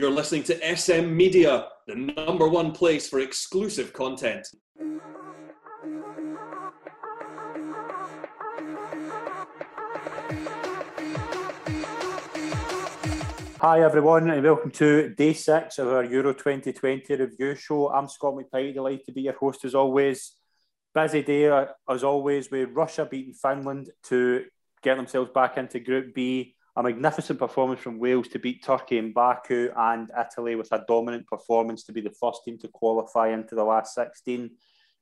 You're listening to SM Media, the number one place for exclusive content. Hi everyone, and welcome to day six of our Euro 2020 review show. I'm Scott McPike, delighted to be your host as always. Busy day uh, as always, with Russia beating Finland to get themselves back into Group B. A magnificent performance from Wales to beat Turkey in Baku and Italy with a dominant performance to be the first team to qualify into the last 16.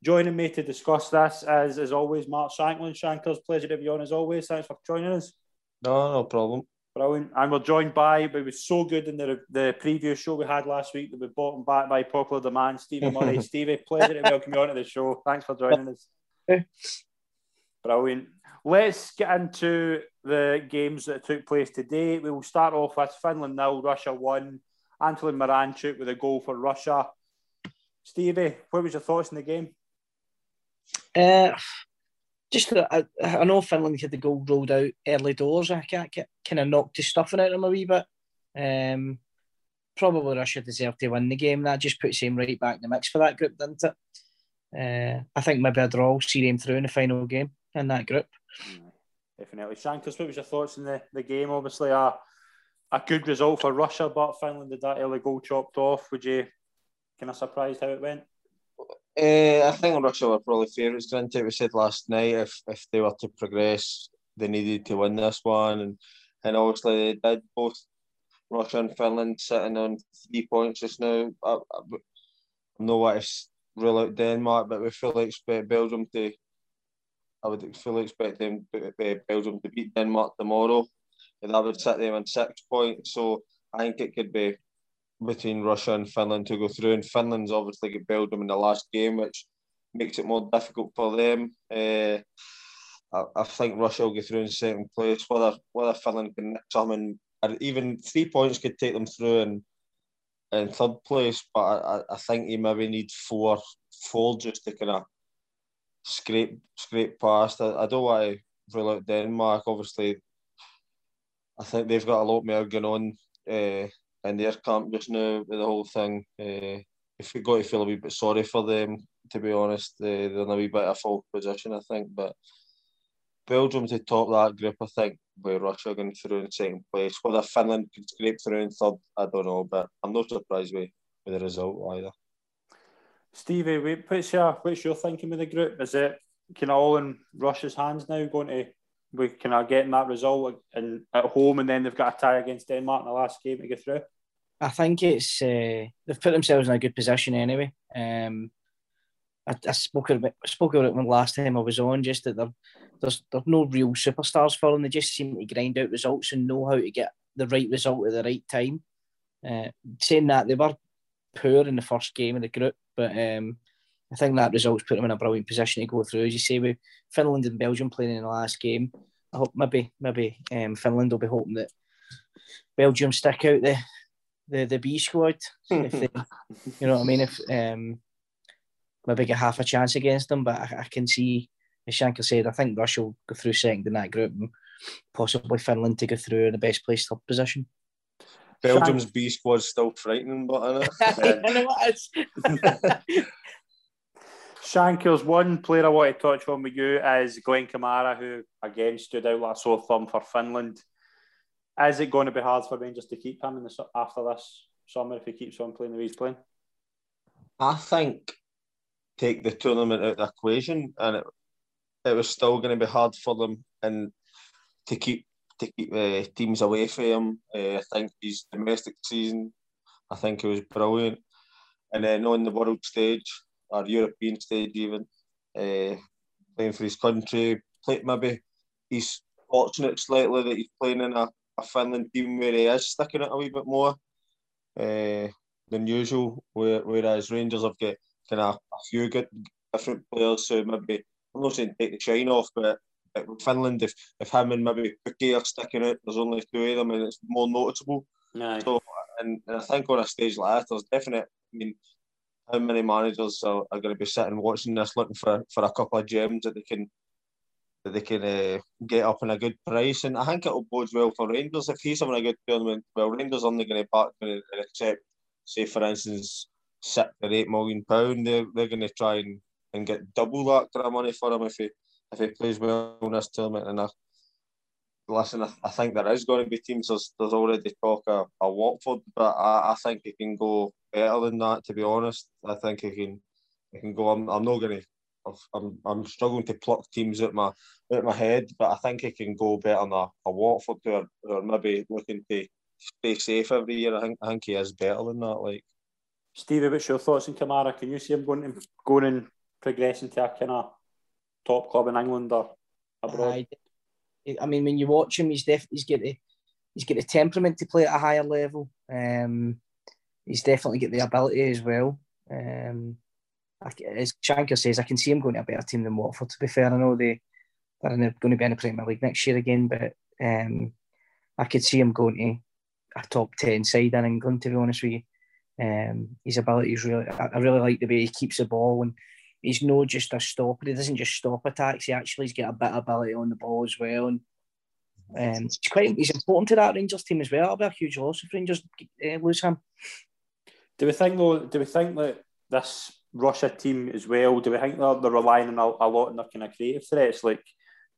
Joining me to discuss this is, as always, Mark Shanklin. Shankers, pleasure to be on as always. Thanks for joining us. No, no problem. Brilliant. And we're joined by, it was so good in the, the previous show we had last week that we bought him back by popular demand. Stevie Murray. Stevie, pleasure to welcome you onto the show. Thanks for joining us. Brilliant. Let's get into the games that took place today. We will start off with Finland nil, Russia one. Anthony Miranchuk with a goal for Russia. Stevie, what was your thoughts on the game? Uh, just I, I know Finland had the goal rolled out early doors. I can't get kind of knocked the stuffing out of them a wee bit. Um, probably Russia deserved to win the game. That just puts him right back in the mix for that group, didn't it? Uh, I think maybe a draw see him through in the final game in that group. Definitely. Shankers, what was your thoughts on the, the game? Obviously, a, a good result for Russia, but Finland did that early goal chopped off. Would you kind of surprised how it went? Uh, I think Russia were probably favourites. Granted, we said last night if if they were to progress, they needed to win this one, and and obviously they did. Both Russia and Finland sitting on three points just now. I, I, I'm not what to rule out Denmark, but we fully expect Belgium to. I would fully expect them Belgium to beat Denmark tomorrow, and that would set them on six points. So I think it could be between Russia and Finland to go through. And Finland's obviously got Belgium in the last game, which makes it more difficult for them. Uh, I, think Russia will go through in second place. Whether whether Finland can nick some and even three points could take them through in, in third place. But I, I think you maybe need four four just to kind of scrape scrape past. I, I don't want to rule out Denmark. Obviously, I think they've got a lot more going on. Uh, in their camp just now with the whole thing. Uh, if we got to feel a wee bit sorry for them, to be honest, uh, they're in a wee bit of a false position, I think. But Belgium to top that group, I think, with Russia going through in second place. Whether Finland could scrape through in third, I don't know, but I'm not surprised with, with the result either. Stevie, what's your, what's your thinking with the group? Is it of all in Russia's hands now, going to we kind of getting that result and at home, and then they've got a tie against Denmark in the last game to get through. I think it's uh, they've put themselves in a good position anyway. Um, I, I spoke about spoke about it when last time I was on, just that there's there's no real superstars for them. They just seem to grind out results and know how to get the right result at the right time. Uh, saying that they were poor in the first game of the group, but um, I think that results put them in a brilliant position to go through. As you say, with Finland and Belgium playing in the last game, I hope maybe maybe um, Finland will be hoping that Belgium stick out the the, the B squad. if they, you know what I mean? If um, maybe get half a chance against them, but I, I can see, as Shanker said, I think Russia will go through second in that group, and possibly Finland to go through in the best place third position. Belgium's B squad's still frightening, but uh, I know. I know it is. Shankers, one player I want to touch on with you is Glenn Kamara, who again stood out like a sore thumb for Finland. Is it going to be hard for Rangers to keep him in the, after this summer if he keeps on playing the way he's playing? I think take the tournament out of the equation, and it, it was still going to be hard for them and to keep to keep uh, teams away from him. Uh, I think his domestic season, I think it was brilliant, and then on the world stage, or European stage even, uh, playing for his country. Play, maybe he's fortunate slightly that he's playing in a, a Finland team where he is sticking it a wee bit more uh, than usual, where, whereas Rangers have got kind of a few good different players, so maybe, I'm not saying take the shine off, but Finland, if, if him and maybe Pukki are sticking out, there's only two of them and it's more noticeable. Aye. So, and, and I think on a stage like that, there's definite, I mean, how many managers are, are going to be sitting watching this looking for, for a couple of gems that they can that they can uh, get up in a good price. And I think it'll bode well for Rangers if he's having a good tournament. Well, Rangers only going to back and accept, say for instance, six or eight million pound. They're they're going to try and, and get double that kind of money for him if he if he plays well in this tournament. And I, listen, I, I think there is going to be teams. There's, there's already talk of, of Watford, but I, I think he can go better than that. To be honest, I think he can. He can go. I'm, I'm not going to I'm, I'm struggling to pluck teams out my out my head, but I think he can go better than a, a Watford who are, who are maybe looking to stay safe every year. I think I think he is better than that. Like Stevie, what's your thoughts on Kamara? Can you see him going to going and progressing to a kind of top club in England or abroad? I mean, when you watch him, he's def- he's got the he's got the temperament to play at a higher level. Um, he's definitely got the ability as well. Um, as Shanker says, I can see him going to a better team than Watford. To be fair, I know they they're the, going to be in the Premier League next year again, but um, I could see him going to a top ten side in England. To be honest with you, um, his ability is really. I, I really like the way he keeps the ball and he's not just a stopper. He doesn't just stop attacks. He actually has got a bit of ability on the ball as well. And um, he's quite he's important to that Rangers team as well. It'll be a huge loss if Rangers uh, lose him. Do we think though? Do we think that this Russia team as well? Do we think they're, they're relying on a, a lot on their kind of creative threats like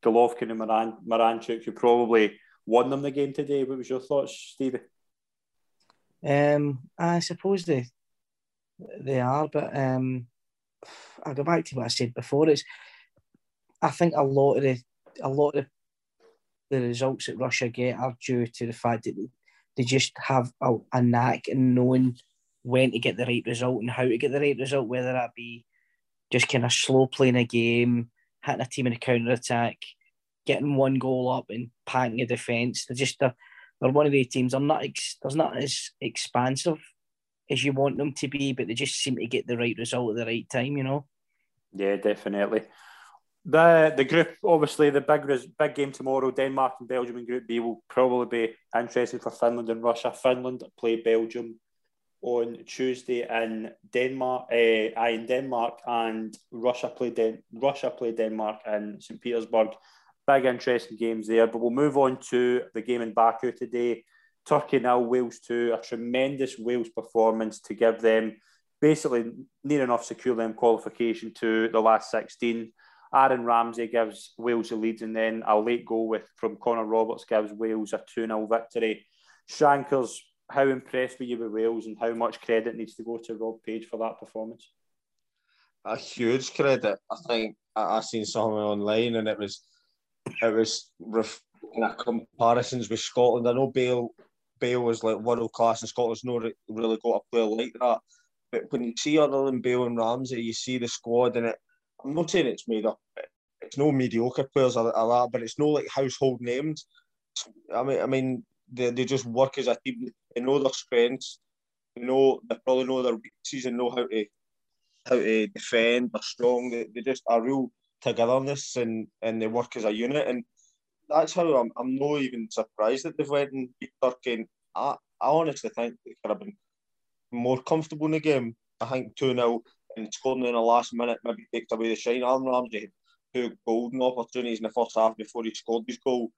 Golovkin and Moran, Miranchuk, who probably won them the game today? What was your thoughts, Stevie? Um, I suppose they they are, but um, I go back to what I said before. Is I think a lot of the a lot of the results that Russia get are due to the fact that they just have a, a knack in knowing when to get the right result and how to get the right result, whether that be just kind of slow playing a game, hitting a team in a counter attack, getting one goal up and packing a defence. They're just they're, they're one of the teams. They're not ex, they're not as expansive as you want them to be, but they just seem to get the right result at the right time. You know. Yeah, definitely. The the group, obviously, the big big game tomorrow, Denmark and Belgium in Group B will probably be interesting for Finland and Russia. Finland play Belgium on Tuesday in Denmark, uh, in Denmark, and Russia play Den- Russia play Denmark in St Petersburg. Big interesting games there. But we'll move on to the game in Baku today. Turkey now, Wales two. A tremendous Wales performance to give them basically near enough secure them qualification to the last 16. Aaron Ramsey gives Wales the lead, and then a late goal with from Connor Roberts gives Wales a 2 0 victory. Shankers, how impressed were you with Wales, and how much credit needs to go to Rob Page for that performance? A huge credit. I think I, I seen something online, and it was it was ref, comparisons with Scotland. I know Bale Bale was like world class, and Scotland's not really got a player like that. But when you see other than Bale and Ramsey, you see the squad, and it. I'm not saying it's made up. It's no mediocre players or, or that, but it's no like household names. I mean, I mean, they, they just work as a team. They know their strengths. They know they probably know their weaknesses and know how to how to defend. They're strong. They, they just are real togetherness and and they work as a unit. And that's how I'm. I'm not even surprised that they've went and beat Turkey. And I, I honestly think they could have been more comfortable in the game. I think 2 0 and scoring in the last minute maybe takes away the shine. Aaron Ramsey had two golden opportunities in the first half before he scored his goal.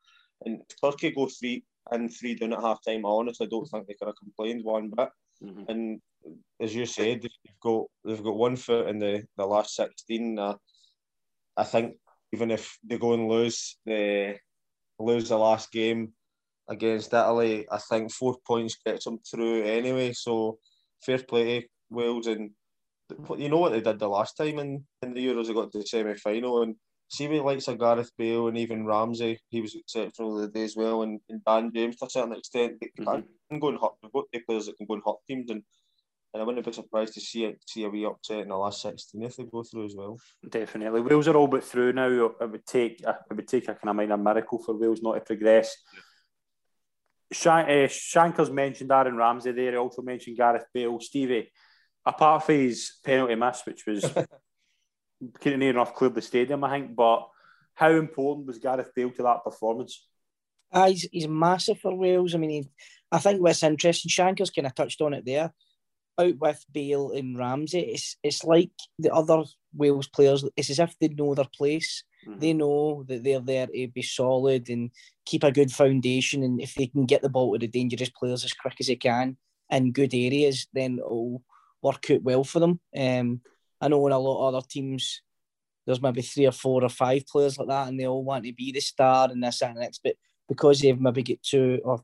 And Turkey go three and three down at half time, I honestly don't think they could have complained one bit. Mm-hmm. And as you said, they've got they've got one foot in the, the last sixteen. Uh, I think even if they go and lose the lose the last game against Italy, I think four points gets them through anyway. So fair play to Wales and you know what they did the last time in, in the Euros, they got to the semi final and see me likes of Gareth Bale and even Ramsey, he was exceptional the day as well, and, and Dan James to a certain extent. They mm-hmm. can go and hurt. We've got the players that can go and hurt teams, and, and I wouldn't be surprised to see it, see a wee upset in the last sixteen if they go through as well. Definitely, Wales are all but through now. It would take it would take a kind of minor miracle for Wales not to progress. Yeah. Shank, uh, Shankers mentioned Aaron Ramsey there. He also mentioned Gareth Bale. Stevie, apart from his penalty miss, which was couldn't near enough cleared the stadium, I think. But how important was Gareth Bale to that performance? Uh, he's, he's massive for Wales. I mean, he, I think what's interesting, Shankers kind of touched on it there. Out with Bale and Ramsey, it's it's like the other Wales players. It's as if they know their place. Mm-hmm. They know that they're there to be solid and keep a good foundation. And if they can get the ball to the dangerous players as quick as they can in good areas, then it'll work out well for them. Um, I know in a lot of other teams, there's maybe three or four or five players like that, and they all want to be the star and this and next. But because they've maybe get two or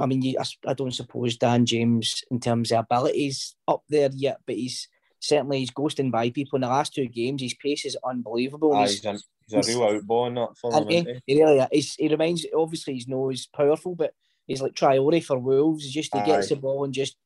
I mean, you, I, I, don't suppose Dan James, in terms of abilities, up there yet, but he's certainly he's ghosting by people in the last two games. His pace is unbelievable. He's, he's, a, he's, a, real outball that for him. He, he really is. He reminds obviously he's no he's powerful, but he's like Traore for Wolves. Just he Aye. gets the ball and just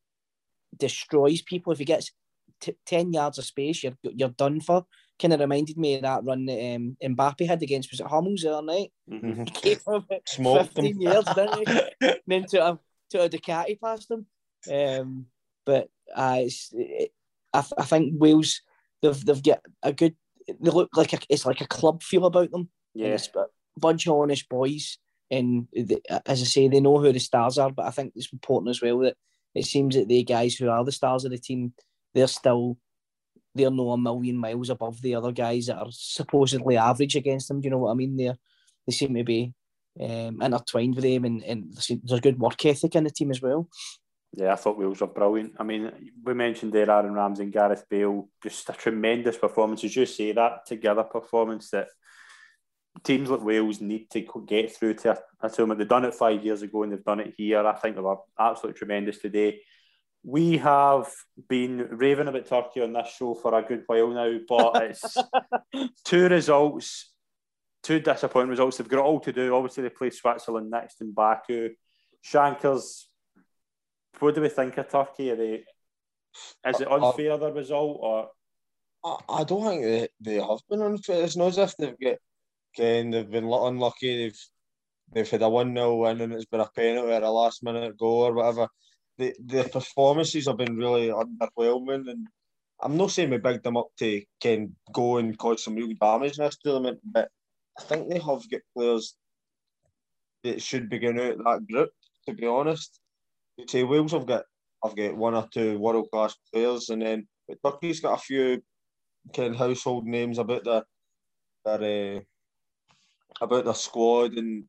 destroys people. If he gets t- ten yards of space, you're you're done for. Kind of reminded me of that run that um, Mbappe had against was it Hummels the other night? Mm-hmm. He fifteen years, didn't he? then to a to a Ducati past him. Um, but uh, it, I, I think Wales they've they've got a good. They look like a, it's like a club feel about them. Yes, but bunch of honest boys, and they, as I say, they know who the stars are. But I think it's important as well that it seems that the guys who are the stars of the team, they're still they're no a million miles above the other guys that are supposedly average against them. Do you know what I mean? They they seem to be um, intertwined with them, and, and there's a good work ethic in the team as well. Yeah, I thought Wales were brilliant. I mean, we mentioned there Aaron Ramsey and Gareth Bale, just a tremendous performance. As you say, that together performance that teams like Wales need to get through to a tournament. They've done it five years ago and they've done it here. I think they were absolutely tremendous today. We have been raving about Turkey on this show for a good while now, but it's two results, two disappointing results. They've got it all to do. Obviously, they play Switzerland next in Baku. Shankers what do we think of Turkey? Are they, is it unfair the result or? I, I don't think they, they have been unfair. It's not as if they've got again they've been unlucky. They've they've had a one 0 win and it's been a penalty or a last minute goal or whatever. The the performances have been really underwhelming and I'm not saying we bigged them up to can go and cause some real damage in this tournament, but I think they have got players that should be going out that group, to be honest you say Wales have got I've got one or two world class players, and then but Turkey's got a few kind of household names about the their uh, about their squad, and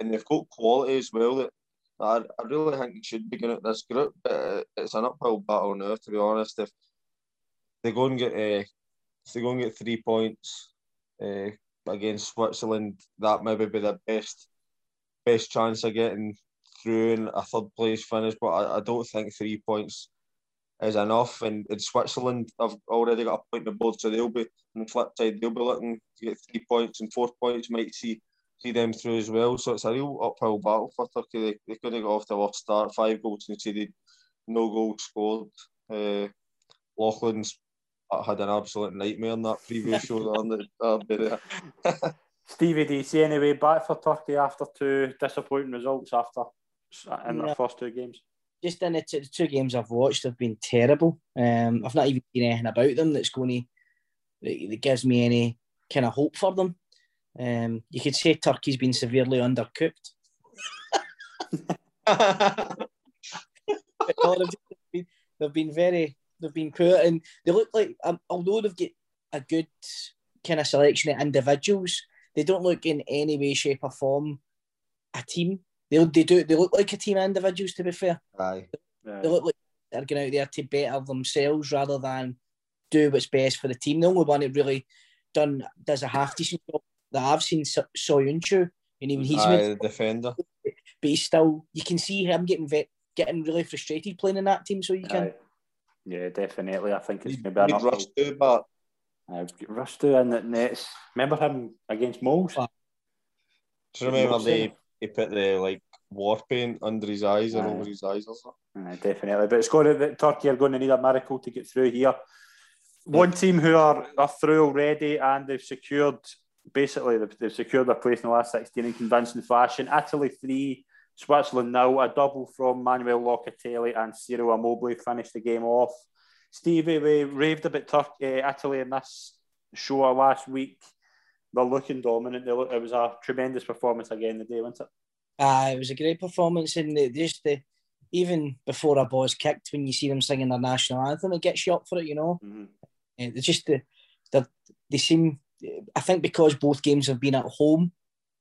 and they've got quality as well. That I, I really think they should be going at this group, but it's an uphill battle now. To be honest, if they go and get uh, if they go and get three points uh, against Switzerland, that maybe be the best best chance of getting through in a third place finish, but I, I don't think three points is enough. And in Switzerland, I've already got a point on the board, so they'll be on the flip side, they'll be looking to get three points and four points might see see them through as well. So it's a real uphill battle for Turkey. They, they could have got off the worst start, five goals conceded, no goals scored. Uh, Loughlin's had an absolute nightmare in that previous show. there. Stevie, do you see any way back for Turkey after two disappointing results after in their first two games? Just in the two, the two games I've watched have been terrible. Um, I've not even seen anything about them that's going to that, that gives me any kind of hope for them. Um, you could say Turkey's been severely undercooked. they've, been, they've very they've been poor and they look like um, although they've got a good kind of selection of individuals, they don't look in any way, shape, or form a team. They, they do they look like a team of individuals. To be fair, Aye. they look like they're going out there to better themselves rather than do what's best for the team. The only one that really done does a half decent job that I've seen so- Soyuncu, and even he's Aye, made, defender, but he's still you can see him getting getting really frustrated playing in that team. So you can. Aye. Yeah, definitely. I think it's maybe enough. Rush too, but uh, Rüştü in the nets. Remember him against Moles? Do you remember they he put the like war paint under his eyes and over his eyes or something. definitely, but it's going to Turkey are going to need a miracle to get through here. One team who are, are through already and they've secured basically they've, they've secured their place in the last 16 in convincing fashion. Italy three, Switzerland now a double from Manuel Locatelli and Ciro Immobile finished the game off. Stevie, we raved about Turkey, uh, Italy in this show last week they're looking dominant. They look, it was a tremendous performance again the day, wasn't it? Uh, it was a great performance, and the, just the even before a ball's kicked, when you see them singing their national anthem, it gets you up for it, you know. Mm-hmm. And it's just the, the they seem I think because both games have been at home,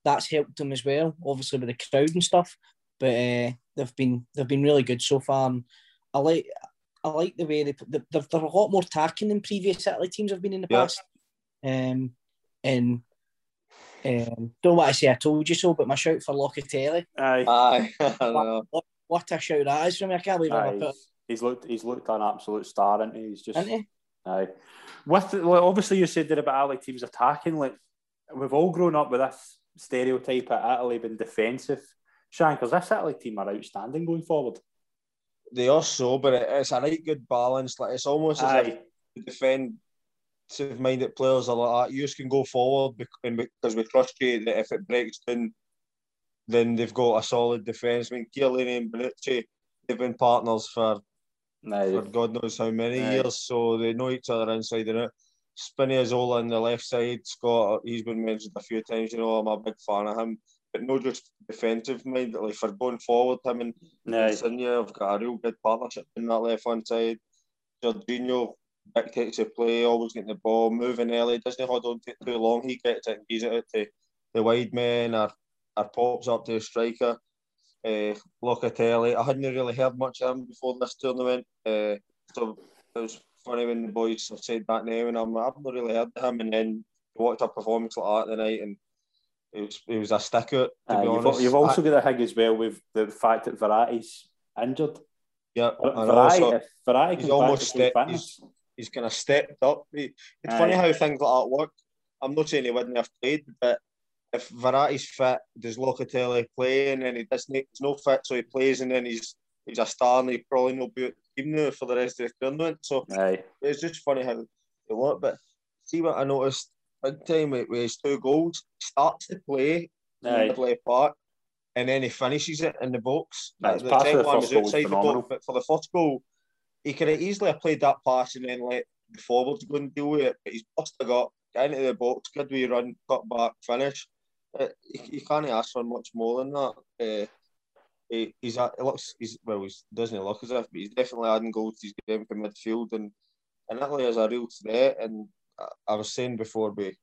that's helped them as well. Obviously with the crowd and stuff, but uh, they've been they've been really good so far. And I like I like the way they they're, they're a lot more attacking than previous Italy teams have been in the Yeah. past. Um, and um, don't want to say I told you so, but my shout for Locatelli. Aye. Aye, I. What, what a shout that is from me! I can't believe I put he's, he's looked he's looked an absolute star, and he? he's just isn't he? Aye. With like, obviously you said there about Italy teams attacking. Like we've all grown up with this stereotype of Italy being defensive. Shankers, this Italy team are outstanding going forward. They are so, but it's a right good balance. Like it's almost as if Aye, the defensive minded players are like that. You just can go forward because we trust you that if it breaks down, then they've got a solid defence. I mean, Chiellini and Bonucci, they've been partners for, aye. for God knows how many Aye. years, so they know each other inside and out. Spinazzola on the left side, Scott, he's been mentioned a few times. You know, I'm a big fan of him, but not just defensive minded. Like for going forward, him and aye. Insigne have got a real good partnership in that left hand side. Jorginho dictates the play, always getting the ball, moving early, doesn't hold on to it too long. He gets it and gives it out to the wide men or, or pops up to the striker. Uh, Locatelli, I hadn't really heard much of him before this tournament. Uh, so it was funny when the boys have said that name, and I'm, I've not really heard of him. And then watched a performance like that tonight, and it was it was a stick out, to Aye, be you've, honest. you've also got a hig as well with the fact that Verratti's injured. yeah, and also- Verratti, he's almost back to full stepped- fitness, he's kind of stepped up. He- It's Aye. funny how things like that work. I'm not saying he wouldn't have played, but if Verratti's fit, does Locatelli play, and then he doesn't, he's no fit, so he plays, and then he's he's a star, and he probably no be at the team now for the rest of the tournament. So aye, it's just funny how they work. But see what I noticed big time with, his two goals, he starts to play in the and then he finishes it in the box. Aye, the second the one first was goal outside the box, but for the first goal, he could have easily have played that pass and then let the forwards go and deal with it. But he's have got got into the box, good wee run, cut back, finish. Uh, you, can't ask for much more than that. Uh, he, he's at, looks he's well he doesn't look as if but he's definitely adding goals to his game from midfield and and Italy is a real threat and I, I was saying before we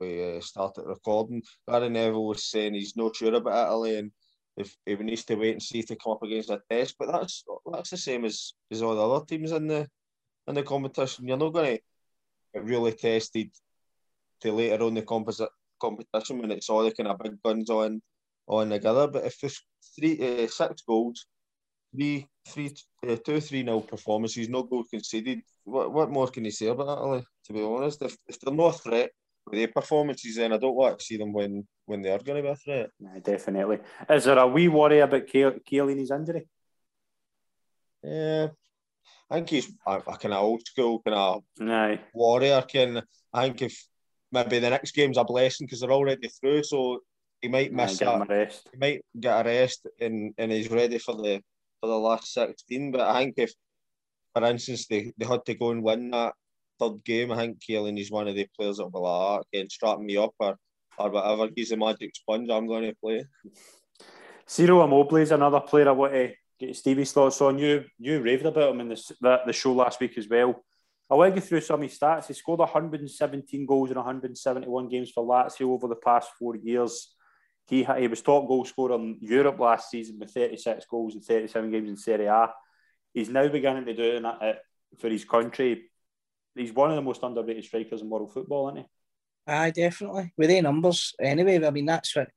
we uh, started recording Gary Neville was saying he's not sure about Italy and if he needs to wait and see they come up against a test but that's that's the same as, as all the other teams in the in the competition you're not going to really tested to later on the composite competition when it's all the kind of big guns on on together. But if there's three, uh, six goals, three, three, uh, two, three nil performances, no goal conceded, what, what more can you say about that? To be honest, if, if they're not a threat with their performances, then I don't want to see them when when they are going to be a threat. Aye, definitely. Is there a wee worry about Chiellini's injury? Yeah, I think he's a, a kind of old school kind of Aye, warrior. Can I think if maybe the next game's a blessing because they're already through, so he might miss give him that. a rest. he might get a rest and, and he's ready for the for the last sixteen. But I think if, for instance, they, they had to go and win that third game, I think Chiellini is one of the players that will be like, "Ah, "Can strap me up or or whatever. He's the magic sponge. I'm going to play." Ciro Immobile is another player I want to get Stevie's thoughts on. You you raved about him in the, the, the show last week as well. I want to go through some of his stats. He scored 117 goals in 171 games for Lazio over the past four years. He, he was top goal scorer in Europe last season with 36 goals in 37 games in Serie A. He's now beginning to do that uh, for his country. He's one of the most underrated strikers in world football, isn't he? Aye, definitely. With their numbers, anyway. I mean, that's what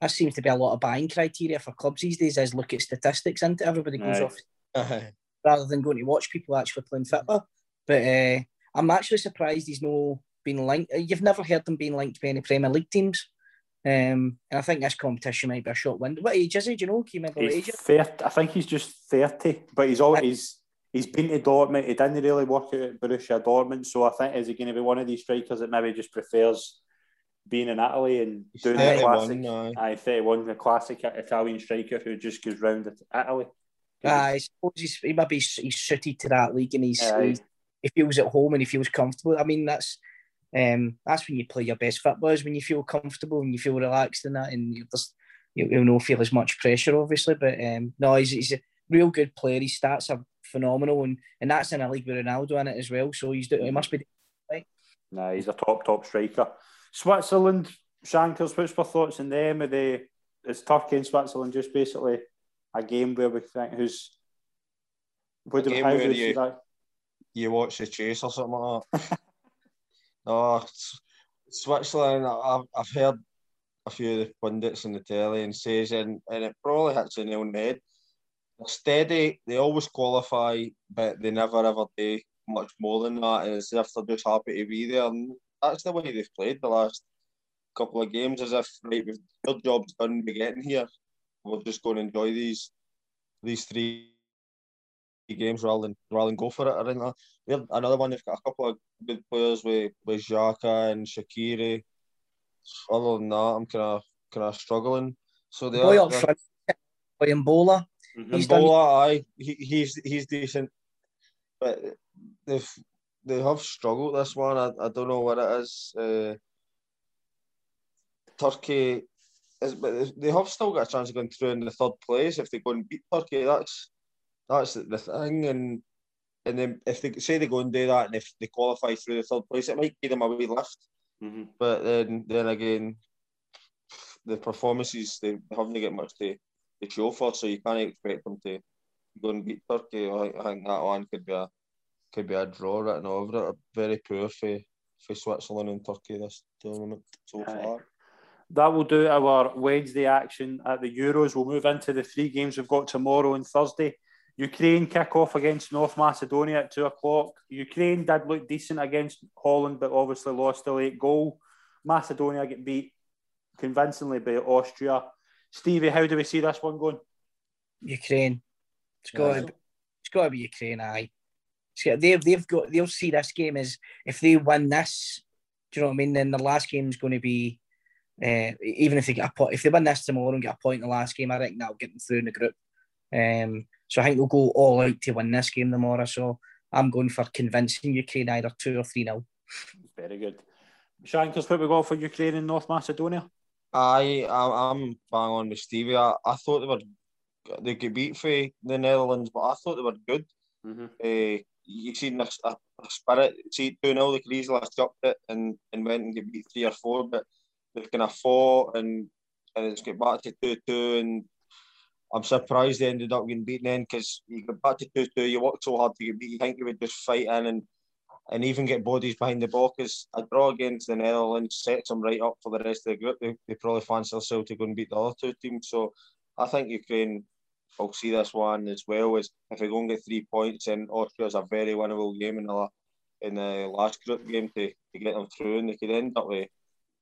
that seems to be a lot of buying criteria for clubs these days. Is look at statistics, and everybody goes Aye. off rather than going to watch people actually playing football. But uh, I'm actually surprised he's no been linked. You've never heard them being linked to any Premier League teams. Um, and I think this competition might be a short window. What age is he? Do you know? Can you remember what age? He's 30, I think he's just 30, but he's always he's been to Dortmund. He didn't really work out at Borussia Dortmund, so I think is he going to be one of these strikers that maybe just prefers being in Italy and He's doing the 31, classic. aye. Aye, 31, the classic Italian striker who just goes round at Italy. Aye, I suppose he's, he might be he's suited to that league and he's, Aye. he's he feels at home and he feels comfortable. I mean, that's um that's when you play your best football is when you feel comfortable and you feel relaxed in that and you just you, you'll not feel as much pressure, obviously. But um no, he's, he's a real good player. His stats are phenomenal and and that's in a league with Ronaldo in it as well. So he's do- he must be Nah, he's a top top striker. Switzerland, Shankers. What's your thoughts on them? Are they is Turkey and Switzerland just basically a game where we think who's what do, how do you, that? You watch the chase or something like that? no, oh, Switzerland. I've, I've heard a few of the pundits in the telly and says, and, and it probably hits the nail on the head. They're steady. They always qualify, but they never ever do much more than that. And it's if they're just happy to be there. And that's the way they've played the last couple of games, as if right, we've our job's done. We're getting here. We're just going to enjoy these these three games rather than rather than go for it. I think we have another one. They've got a couple of good players with with Xhaka and Shaqiri. Other than that, I'm kind of kind of struggling. So they boy are, front, boy Embolo. Mm-hmm. He's Embolo, aye, he, he's he's decent, but they've they have struggled this one. I, I don't know what it is. Uh, Turkey is, but they have still got a chance of going through in the third place if they go and beat Turkey. That's that's the thing, and and then if they say they go and do that, and if they qualify through the third place, it might give them a wee lift. Mm-hmm. But then then again, the performances they haven't got much to, to show for, so you can't expect them to go and beat Turkey. I, I think that one could be a could be a draw written over it. Very poor for, for Switzerland and Turkey this tournament so far. That will do our Wednesday action at the Euros. We'll move into the three games we've got tomorrow and Thursday. Ukraine kick off against North Macedonia at two o'clock. Ukraine did look decent against Holland, but obviously lost the late goal. Macedonia get beat convincingly by Austria. Stevie, how do we see this one going? Ukraine. It's got to be, it's got to be Ukraine. Aye. They've they've got they'll see this game as if they win this. Do you know what I mean? Then the last game is going to be uh, even if they get a point, if they win this tomorrow and get a point in the last game, I think that'll get them through in the group. Um, so I think they'll go all out to win this game tomorrow. So I'm going for convincing Ukraine either two or three nil. Very good. Shankers, what we got for Ukraine and North Macedonia? I I'm bang on with Stevie. I, I thought they were they could beat for the Netherlands, but I thought they were good. Mm-hmm. Uh, you seen a, a, a spirit. See two 0 they could easily have stopped it and, and went and get beat three or four, but they've kind of fought and and it's got back to two two and I'm surprised they ended up getting beaten then because you got back to 2 2, you worked so hard to get beat, you think you would just fight in and and even get bodies behind the ball because a draw against the Netherlands sets them right up for the rest of the group. They, they probably fancy themselves to go and beat the other two teams. So I think Ukraine will see this one as well as if they go and get three points, and Austria's a very winnable game in the in the last group game to, to get them through, and they could end up with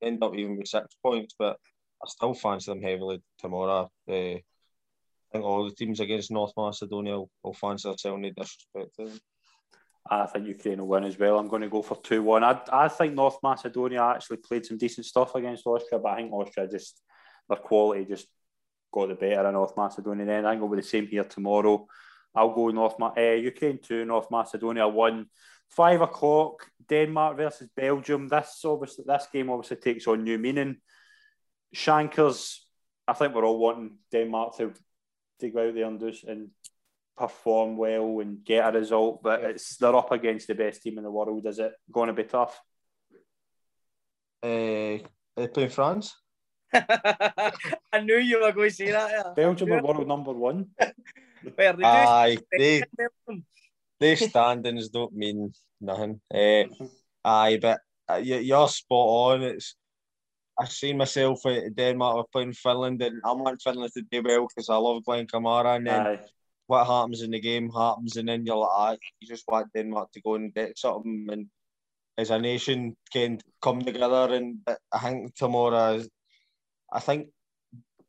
end up even with six points. But I still fancy them heavily tomorrow. Uh, I think all the teams against North Macedonia will, will fancy themselves in disrespect to them. I think Ukraine will win as well. I'm going to go for 2 1. I, I think North Macedonia actually played some decent stuff against Austria, but I think Austria just, their quality just got the better of North Macedonia then. I think it'll be the same here tomorrow. I'll go North Ma- uh, Ukraine 2, North Macedonia 1. Five o'clock, Denmark versus Belgium. This obviously this game obviously takes on new meaning. Shankers, I think we're all wanting Denmark to to go out there and do and perform well and get a result, but it's they're up against the best team in the world. Is it going to be tough? Uh, they play France. I knew you were going to say that. Yeah. Belgium are world number one. Where they Aye, they, their standings don't mean nothing. Uh, aye, but uh, you're spot on. It's I've seen myself at Denmark or playing Finland, and I want Finland to do well because I love Glenn Kamara. And then Aye. what happens in the game happens, and then you're like, ah, you just want Denmark to go and get something, and as a nation can come together. And I think tomorrow, I think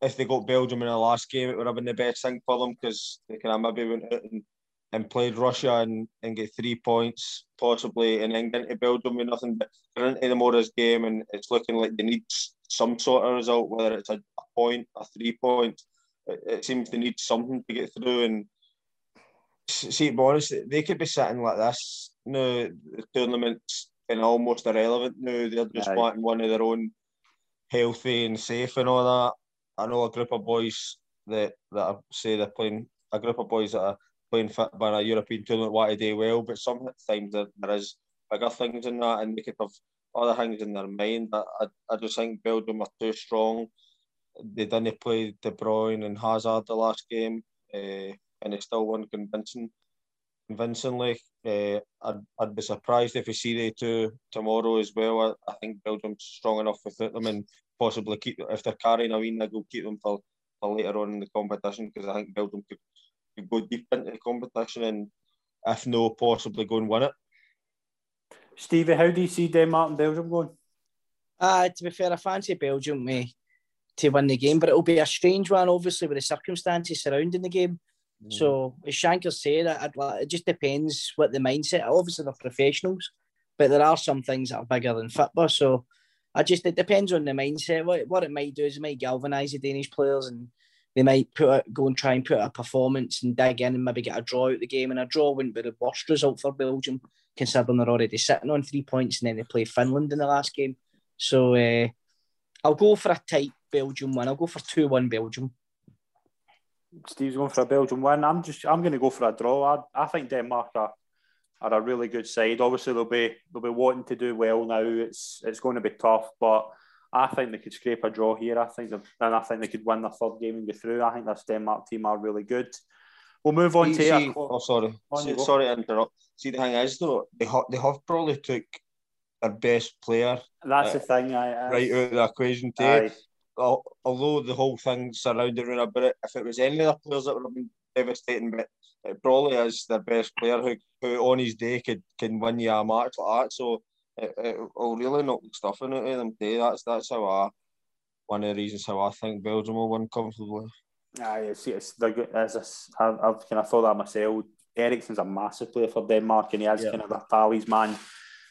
if they got Belgium in the last game, it would have been the best thing for them because they can maybe went out and and played Russia and, and get three points possibly and then get into Belgium with nothing but they're into the Morris game and it's looking like they need some sort of result, whether it's a, a point, a three point. It, it, seems they need something to get through and see to be honest, they could be sitting like this. You know, the tournament's of almost irrelevant now. They're just right. wanting one of their own healthy and safe and all that. I know a group of boys that that say they're playing a group of boys that are playing fit by a European tournament want to do well, but sometimes there, there is bigger things in that, and they could have other things in their mind. But I, I just think Belgium are too strong. They didn't play De Bruyne and Hazard the last game, uh, and they still won convincing, convincingly. Uh, I'd, I'd be surprised if we see they two tomorrow as well. I, I think Belgium's strong enough without them, and possibly keep if they're carrying a win, they'll keep them for, for later on in the competition because I think Belgium could, could go deep into the competition and if no, possibly go and win it. Stevie, how do you see Denmark and Belgium going? Uh, to be fair, I fancy Belgium me to win the game, but it'll be a strange one, obviously, with the circumstances surrounding the game. Mm. So, as Shanker said, I'd, it just depends what the mindset. Obviously, they're professionals, but there are some things that are bigger than football. So, I just it depends on the mindset. What what it might do is it might galvanise the Danish players, and they might put a, go and try and put a performance and dig in and maybe get a draw out the game. And a draw wouldn't be the worst result for Belgium, considering they're already sitting on three points, and then they play Finland in the last game. So uh, I'll go for a tight Belgium win. I'll go for two one Belgium. Steve's going for a Belgium win. I'm just I'm going to go for a draw. I, I think Denmark are, are a really good side. Obviously they'll be they'll be wanting to do well now. It's it's going to be tough, but I think they could scrape a draw here. I think and I think they could win the third game and go through. I think this Denmark team are really good. We'll move on see, to. See, oh, sorry, see, sorry to interrupt. See, the thing is though, they have they have probably took their best player. That's uh, the thing. I, I, right out of the equation too. Although the whole thing surrounded around about it, if it was any of the players that would have been devastating, but it probably is their best player who, who on his day could can win you a match like that. So it, it'll really knock the stuffing out of eh, them too. That's that's how I one of the reasons how I think Belgium will win comfortably. Aye, it's, it's they're good. As a, I've, I've kind of thought that myself. Eriksen's a massive player for Denmark, and he has yeah. kind of a talisman.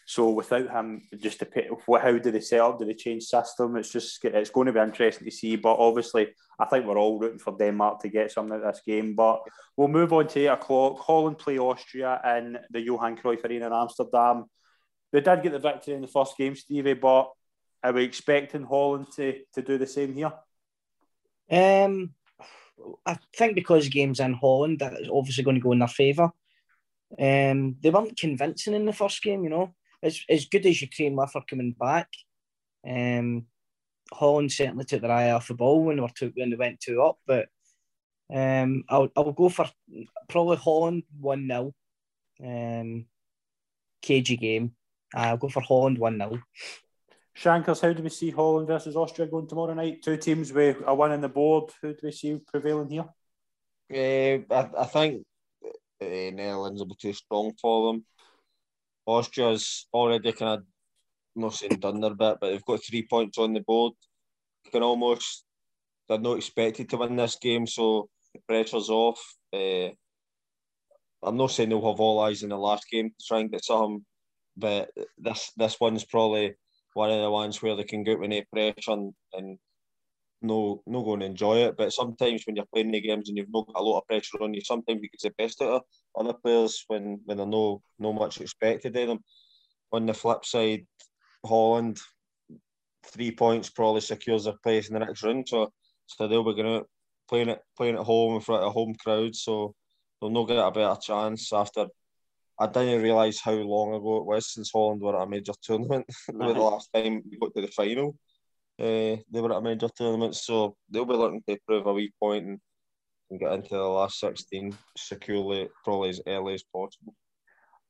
So without him, just to pick, how do they set up? Do they change system? It's just it's going to be interesting to see. But obviously, I think we're all rooting for Denmark to get something out of this game. But we'll move on to eight o'clock. Holland play Austria in the Johan Cruyff Arena in Amsterdam. They did get the victory in the first game, Stevie. But are we expecting Holland to to do the same here? Um, I think because game's in Holland, that's obviously going to go in their favour. Um, they weren't convincing in the first game, you know as, as good as Ukraine were for coming back, um, Holland certainly took their eye off the ball when they were two, when they went two up. But um, I'll I'll go for probably Holland one 0 um, cagey game. I'll go for Holland one 0 Shankers, how do we see Holland versus Austria going tomorrow night? Two teams with a win in the board. Who do we see prevailing here? Uh, I, I think uh, Netherlands will be too strong for them. Austria's already kind of not saying done their bit, but they've got three points on the board. You can almost they're not expected to win this game, so the pressure's off. Uh, I'm not saying they'll have all eyes in the last game to try and get some, but this this one's probably one of the ones where they can go with no pressure and, and no no going to enjoy it. But sometimes when you're playing the games and you've not got a lot of pressure on you, sometimes you get the best out of other players when when there's no no much expected of them. On the flip side, Holland three points probably secures their place in the next round. So so they'll be going to playing it playing at home in front of a home crowd. So they'll not get a better chance after. I didn't realise how long ago it was since Holland were at a major tournament. the last time we got to the final. Uh, they were at a major tournament, so they'll be looking to prove a wee point and, and get into the last 16 securely, probably as early as possible.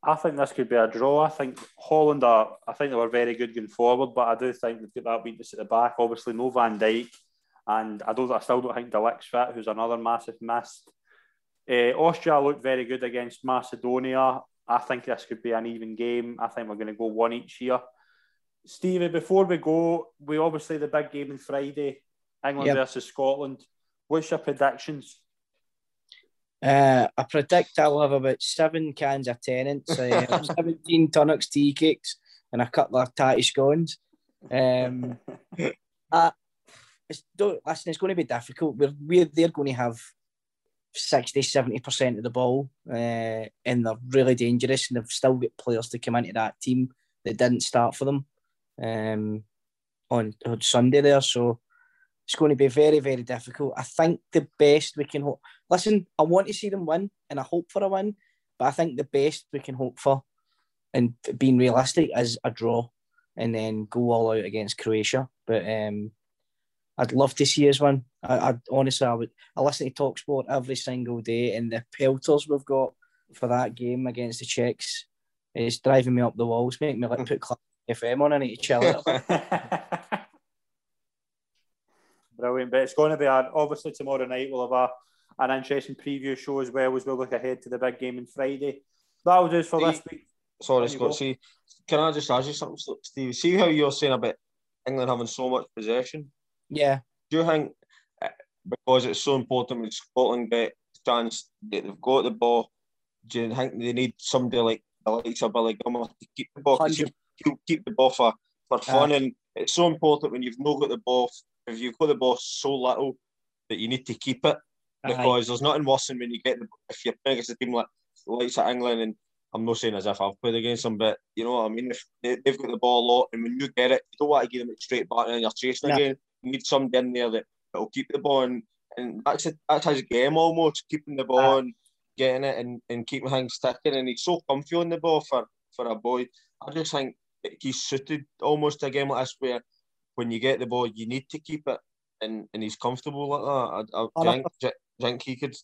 I think this could be a draw. I think Holland are, I think they were very good going forward, but I do think they've got that weakness at the back. Obviously, no Van Dijk, and I don't, I still don't think de Ligt's fit, who's another massive miss. Uh, Austria looked very good against Macedonia. I think this could be an even game. I think we're going to go one each here. Stevie, before we go, we obviously the big game on Friday, England yep. versus Scotland. What's your predictions? Uh, I predict I'll have about seven cans of Tennent's, uh, 17 tonics tea cakes, and a couple of tatty scones. Um, uh, it's, don't, listen, it's going to be difficult. We're, we're they're going to have 60 70% of the ball, uh, and they're really dangerous, and they've still got players to come into that team that didn't start for them um, on, on Sunday there. So it's going to be very, very difficult. I think the best we can hope. Listen, I want to see them win and I hope for a win, but I think the best we can hope for and being realistic is a draw, and then go all out against Croatia. But um, I'd love to see us one. I, I honestly, I would. I listen to Talksport every single day, and the pelters we've got for that game against the Czechs is driving me up the walls, making me like put Classic FM on. I need to chill it. Brilliant, but it's going to be a, obviously tomorrow night. We'll have a, an interesting preview show as well as we'll look ahead to the big game on Friday. That'll do us for See- this week. Sorry, There you Scott. go. See, can I just ask you something, Steve? See how you're saying about England having so much possession? Yeah, Do you think uh, because it's so important when Scotland get a chance that they've got the ball, do you think they need somebody like the likes of Billy Gilmour to keep the ball? he'll, keep the ball for, for fun, and it's so important when you've not got the ball. If you've got the ball so little that you need to keep it, because there's nothing worse than when you get the if you're playing against a team like the likes of England and I'm not saying as if I've played against them, but you know what I mean. If they, they've got the ball a lot, and when you get it, you don't want to give them it straight back, and you're chasing No. again. Need somebody in there that will keep the ball, and, and that's it. That's his game almost, keeping the ball and getting it, and, and keeping things ticking. And he's so comfy on the ball for for a boy. I just think he's suited almost a game like this where when you get the ball, you need to keep it, and, and he's comfortable like that. I, I, do you think, think he could?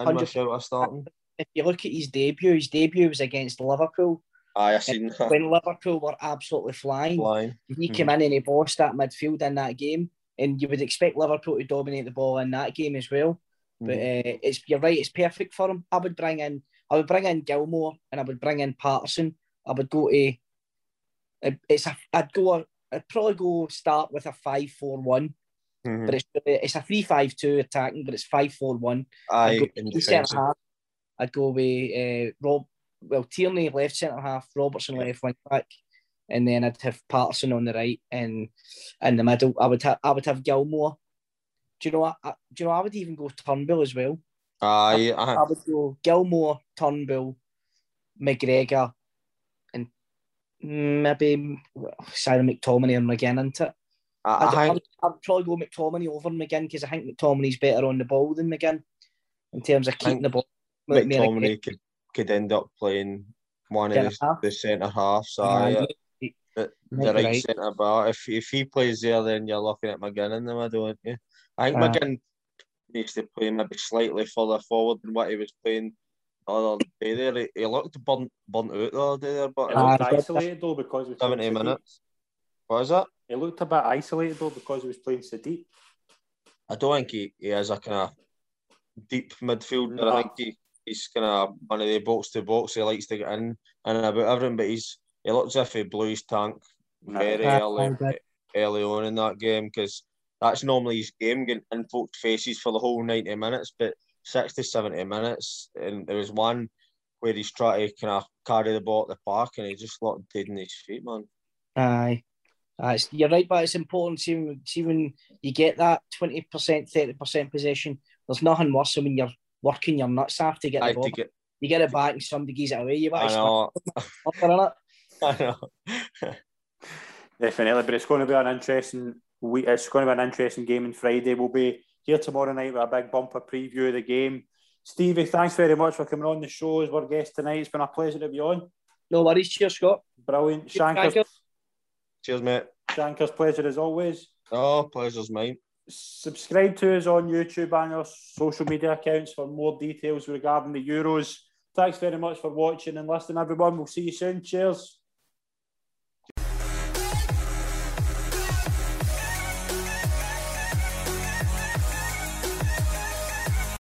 In my 100%. of starting. if you look at his debut, his debut was against Liverpool. Aye, I seen that. When Liverpool were absolutely flying, Flying. he came in and he bossed that midfield in that game. And you would expect Liverpool to dominate the ball in that game as well. But Mm-hmm. uh, it's you're right, it's perfect for him. I would bring in I would bring in Gilmour and I would bring in Patterson. I would go to it's a I'd go I'd probably go start with a five four one, Mhm. but it's it's a three five two attacking, but it's five four one. Aye, I'd go in with centre defence. half. I'd go with uh, Rob well Tierney left centre half, Robertson Yeah. left wing back, and then I'd have Patterson on the right and in the middle. I would have I would have Gilmour. Do you know what? I, do you know I would even go Turnbull as well. Aye, aye. I would go Gilmour, Turnbull, McGregor, and maybe Simon McTominay and McGinn into it. I, I'd, I, I'd, I'd probably go McTominay over McGinn because I think McTominay's better on the ball than McGinn in terms of keeping the ball. McTominay could, could end up playing one of the, the centre halves. Aye, Aye, you- the, might the be right, centre back. If if he plays there, then you're looking at McGinn in the middle, aren't you? I think Aye. McGinn needs to play maybe slightly further forward than what he was playing the other day. There, he, he looked burnt, burnt out the other day there, but It uh, looked but- isolated though because he was playing 70 so minutes. what is that? Deep. It looked a bit isolated though because he was playing so deep. I don't think he, he is a kind of deep midfielder. No. I think he, he's kind of one of the box to box. He likes to get in and about everything, but he's he looks as if he blew his tank very early, early on in that game because that's normally his game, getting in folks' faces for the whole 90 minutes. But 60, 70 minutes, and there was one where he's trying to kind of carry the ball at the park and he just looked dead in his feet, man. Aye. Aye, you're right, but it's important. See, when- see when you get that 20%, 30% possession, there's nothing worse than when you're working your nuts off to get I the ball. get, You get it back and somebody gives it away. You I want to know, it. I know. Definitely, but it's going to be an interesting week. It's going to be an interesting game on Friday. We'll be here tomorrow night with a big bumper preview of the game. Stevie, thanks very much for coming on the show as our guest tonight. It's been a pleasure to be on. No worries. Cheers, Scott. Brilliant. Shankers. Shankers, Cheers, mate. Shankers, pleasure as always. Oh, pleasure's mine. Subscribe to us on YouTube and our social media accounts for more details regarding the Euros. Thanks very much for watching and listening, everyone. We'll see you soon. Cheers.